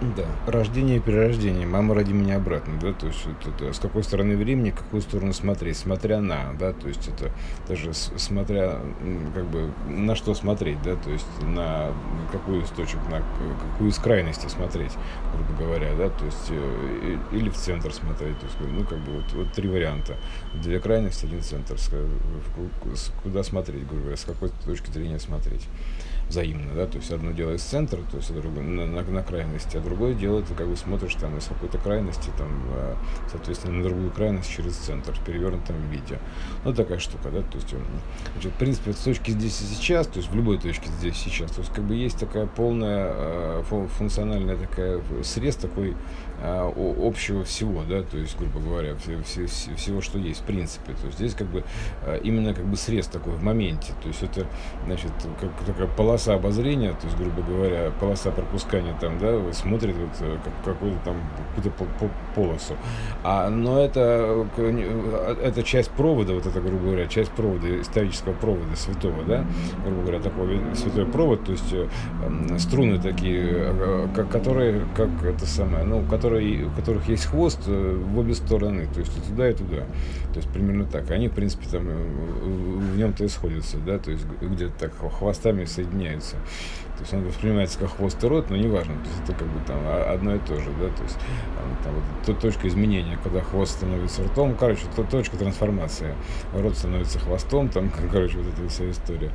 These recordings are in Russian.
Да, рождение и перерождение. Мама ради меня обратно, да, то есть вот это, с какой стороны времени, какую сторону смотреть, смотря на, да, то есть это даже смотря, как бы, на что смотреть, да, то есть на какую из на какую из крайностей смотреть, грубо говоря, да, то есть э, или в центр смотреть, то есть, ну, как бы вот, вот три варианта, две крайности, один центр, куда смотреть, грубо говоря, с какой точки зрения смотреть взаимно, да, то есть одно дело из центра, то есть другое, на, на, на крайности, а другое дело ты как бы смотришь там из какой-то крайности, там, а, соответственно, на другую крайность через центр в перевернутом виде. Ну, такая штука, да, то есть, значит, в принципе, с точки здесь и сейчас, то есть в любой точке здесь и сейчас, то есть как бы есть такая полная а, функциональная такая срез такой общего всего, да, то есть, грубо говоря, все, все, всего, что есть, в принципе. То есть здесь как бы именно как бы срез такой в моменте. То есть это, значит, как такая полоса полоса обозрения, то есть, грубо говоря, полоса пропускания там, да, смотрит вот э, как, какую-то там какую-то полосу. А, но это, э, это часть провода, вот это, грубо говоря, часть провода, исторического провода святого, да, грубо говоря, такой святой провод, то есть э, струны такие, которые, как это самое, ну, которые, у которых есть хвост в обе стороны, то есть и туда, и туда. То есть примерно так. Они, в принципе, там в нем-то и сходятся, да, то есть где-то так хвостами соединяются меняется. То есть он воспринимается как хвост и рот, но неважно, то есть это как бы там одно и то же, да, то есть там, вот, то, точка изменения, когда хвост становится ртом, короче, то точка трансформации, рот становится хвостом, там, короче, вот эта вся история.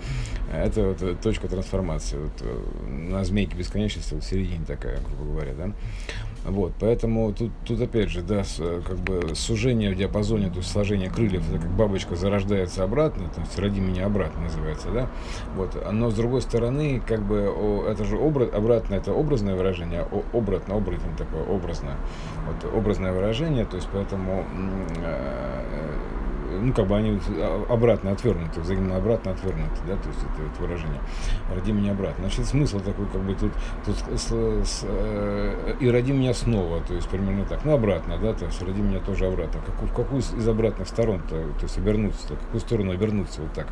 Это вот э, точка трансформации, вот э, на змейке бесконечности вот в середине такая, грубо говоря, да. Вот, поэтому тут, тут опять же, да, как бы сужение в диапазоне, то есть сложение крыльев, это как бабочка зарождается обратно, то есть роди меня обратно называется, да, вот, но с другой стороны, как бы, о, это же образ, обратно, это образное выражение, а обратно, обратно такое, образное, вот, образное выражение, то есть поэтому э, ну, как бы они а, обратно отвернуты, взаимно обратно отвернуты, да, то есть это, это выражение. Роди меня обратно. Значит, смысл такой, как бы тут, тут с, с, э, и роди меня снова, то есть примерно так. Ну, обратно, да, то есть роди меня тоже обратно. Как, в какую из обратных сторон-то, то есть обернуться, в какую сторону обернуться, вот так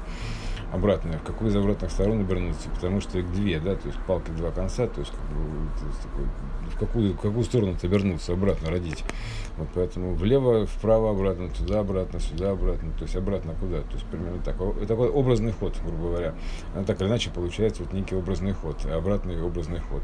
обратно, в какую из обратных сторон обернуться, потому что их две, да, то есть палки два конца, то есть, как бы, то есть такой, в какую, в какую сторону обернуться, обратно родить. Вот поэтому влево, вправо, обратно, туда, обратно, сюда, обратно, то есть обратно куда, то есть примерно так. Такой образный ход, грубо говоря. Так или иначе получается вот некий образный ход, обратный образный ход.